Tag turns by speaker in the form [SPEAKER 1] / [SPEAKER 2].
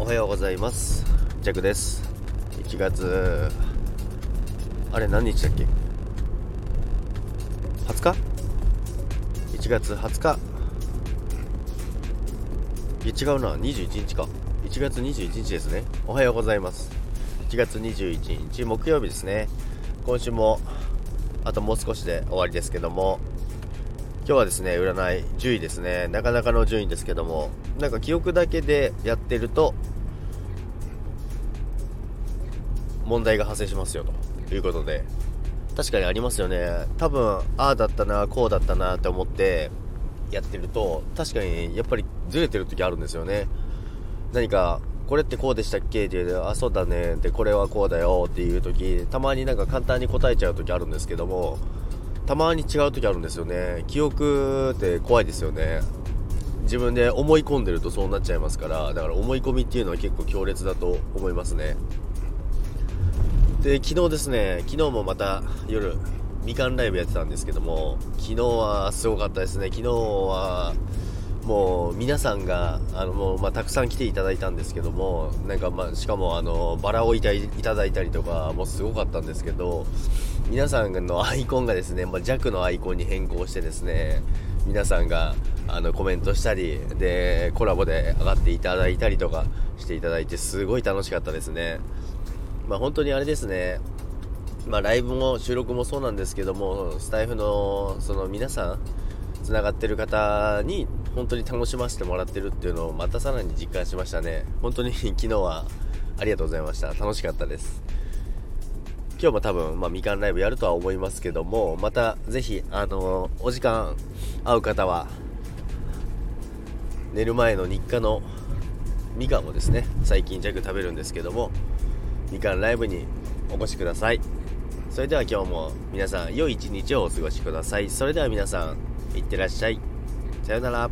[SPEAKER 1] おはようございます。ジャクです。1月あれ何日だっけ？20日？1月20日。いや違うな21日か。1月21日ですね。おはようございます。1月21日木曜日ですね。今週もあともう少しで終わりですけども。今日はですね占い10位ですね。なかなかの順位ですけども。なんか記憶だけでやってると問題が発生しますよと。いうことで。確かにありますよね。多分ああだったなこうだったなって思ってやってると確かにやっぱりずれてる時あるんですよね。何かこれってこうでしたっけ？って言うあそうだね。ってこれはこうだよ。っていう時たまになんか簡単に答えちゃう時あるんですけどもたまに違う時あるんですよね。記憶って怖いですよね。自分で思い込んでるとそうなっちゃいますからだから思い込みっていうのは結構強烈だと思いますね。で昨日ですね昨日もまた夜みかんライブやってたんですけども昨日はすごかったですね。昨日はもう皆さんがあのもう、まあ、たくさん来ていただいたんですけどもなんか、まあ、しかもあのバラをいたいただいたりとかもすごかったんですけど皆さんのアイコンがですね、まあ、弱のアイコンに変更してですね皆さんがあのコメントしたりでコラボで上がっていただいたりとかしていただいてすごい楽しかったですね。まあ本当にあれですね。まあライブも収録もそうなんですけどもスタイフのその皆さんつながってる方に本当に楽しませてもらってるっていうのをまたさらに実感しましたね。本当に 昨日はありがとうございました。楽しかったです。今日も多分、まあ、みかんライブやるとは思いますけどもまたぜひあのお時間合う方は寝る前の日課のみかんをですね最近弱食べるんですけどもみかんライブにお越しください。それでは今日も皆さん良い一日をお過ごしください。それでは皆さんいってらっしゃい。さようなら。